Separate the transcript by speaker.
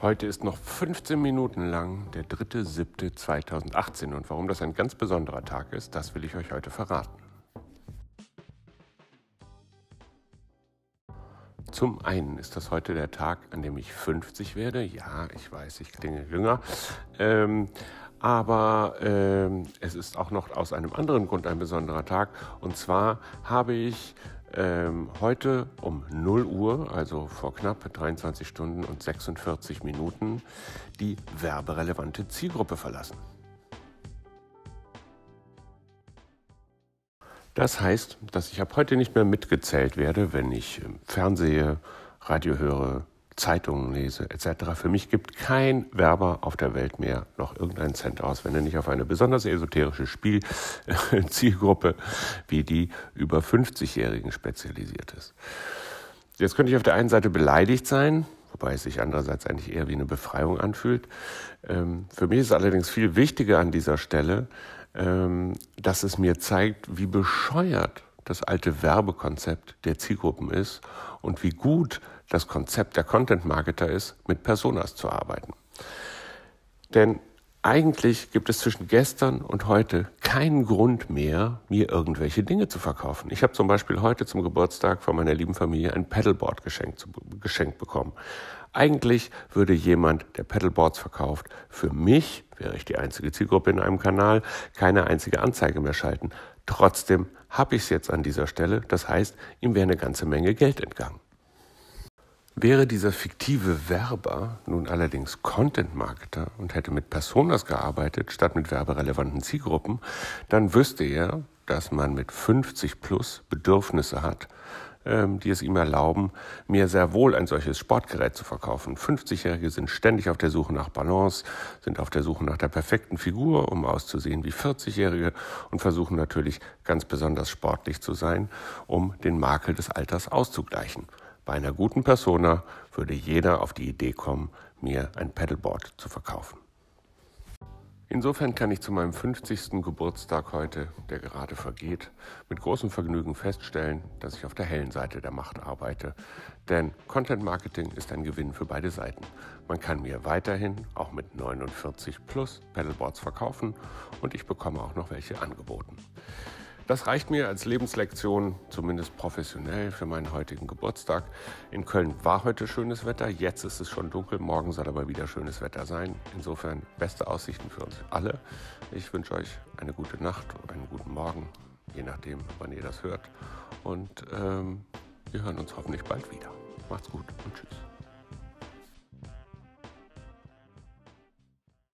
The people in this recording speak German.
Speaker 1: Heute ist noch 15 Minuten lang der 3.7.2018 und warum das ein ganz besonderer Tag ist, das will ich euch heute verraten. Zum einen ist das heute der Tag, an dem ich 50 werde. Ja, ich weiß, ich klinge jünger. Ähm, aber ähm, es ist auch noch aus einem anderen Grund ein besonderer Tag. Und zwar habe ich ähm, heute um 0 Uhr, also vor knapp 23 Stunden und 46 Minuten, die werberelevante Zielgruppe verlassen. Das heißt, dass ich ab heute nicht mehr mitgezählt werde, wenn ich ähm, Fernsehe, Radio höre, Zeitungen lese etc. Für mich gibt kein Werber auf der Welt mehr noch irgendeinen Cent aus, wenn er nicht auf eine besonders esoterische Spielzielgruppe wie die über 50-Jährigen spezialisiert ist. Jetzt könnte ich auf der einen Seite beleidigt sein, wobei es sich andererseits eigentlich eher wie eine Befreiung anfühlt. Ähm, für mich ist allerdings viel wichtiger an dieser Stelle, ähm, dass es mir zeigt, wie bescheuert das alte Werbekonzept der Zielgruppen ist und wie gut das Konzept der Content Marketer ist, mit Personas zu arbeiten. Denn eigentlich gibt es zwischen gestern und heute keinen Grund mehr, mir irgendwelche Dinge zu verkaufen. Ich habe zum Beispiel heute zum Geburtstag von meiner lieben Familie ein Pedalboard geschenkt, geschenkt bekommen. Eigentlich würde jemand, der Pedalboards verkauft, für mich, wäre ich die einzige Zielgruppe in einem Kanal, keine einzige Anzeige mehr schalten. Trotzdem habe ich es jetzt an dieser Stelle. Das heißt, ihm wäre eine ganze Menge Geld entgangen. Wäre dieser fiktive Werber nun allerdings Content-Marketer und hätte mit Personas gearbeitet, statt mit werberelevanten Zielgruppen, dann wüsste er, dass man mit 50 plus Bedürfnisse hat, die es ihm erlauben, mir sehr wohl ein solches Sportgerät zu verkaufen. 50-Jährige sind ständig auf der Suche nach Balance, sind auf der Suche nach der perfekten Figur, um auszusehen wie 40-Jährige und versuchen natürlich ganz besonders sportlich zu sein, um den Makel des Alters auszugleichen. Bei einer guten Persona würde jeder auf die Idee kommen, mir ein Pedalboard zu verkaufen. Insofern kann ich zu meinem 50. Geburtstag heute, der gerade vergeht, mit großem Vergnügen feststellen, dass ich auf der hellen Seite der Macht arbeite. Denn Content Marketing ist ein Gewinn für beide Seiten. Man kann mir weiterhin auch mit 49 plus Pedalboards verkaufen und ich bekomme auch noch welche angeboten. Das reicht mir als Lebenslektion, zumindest professionell, für meinen heutigen Geburtstag. In Köln war heute schönes Wetter, jetzt ist es schon dunkel, morgen soll aber wieder schönes Wetter sein. Insofern beste Aussichten für uns alle. Ich wünsche euch eine gute Nacht einen guten Morgen, je nachdem, wann ihr das hört. Und ähm, wir hören uns hoffentlich bald wieder. Macht's gut.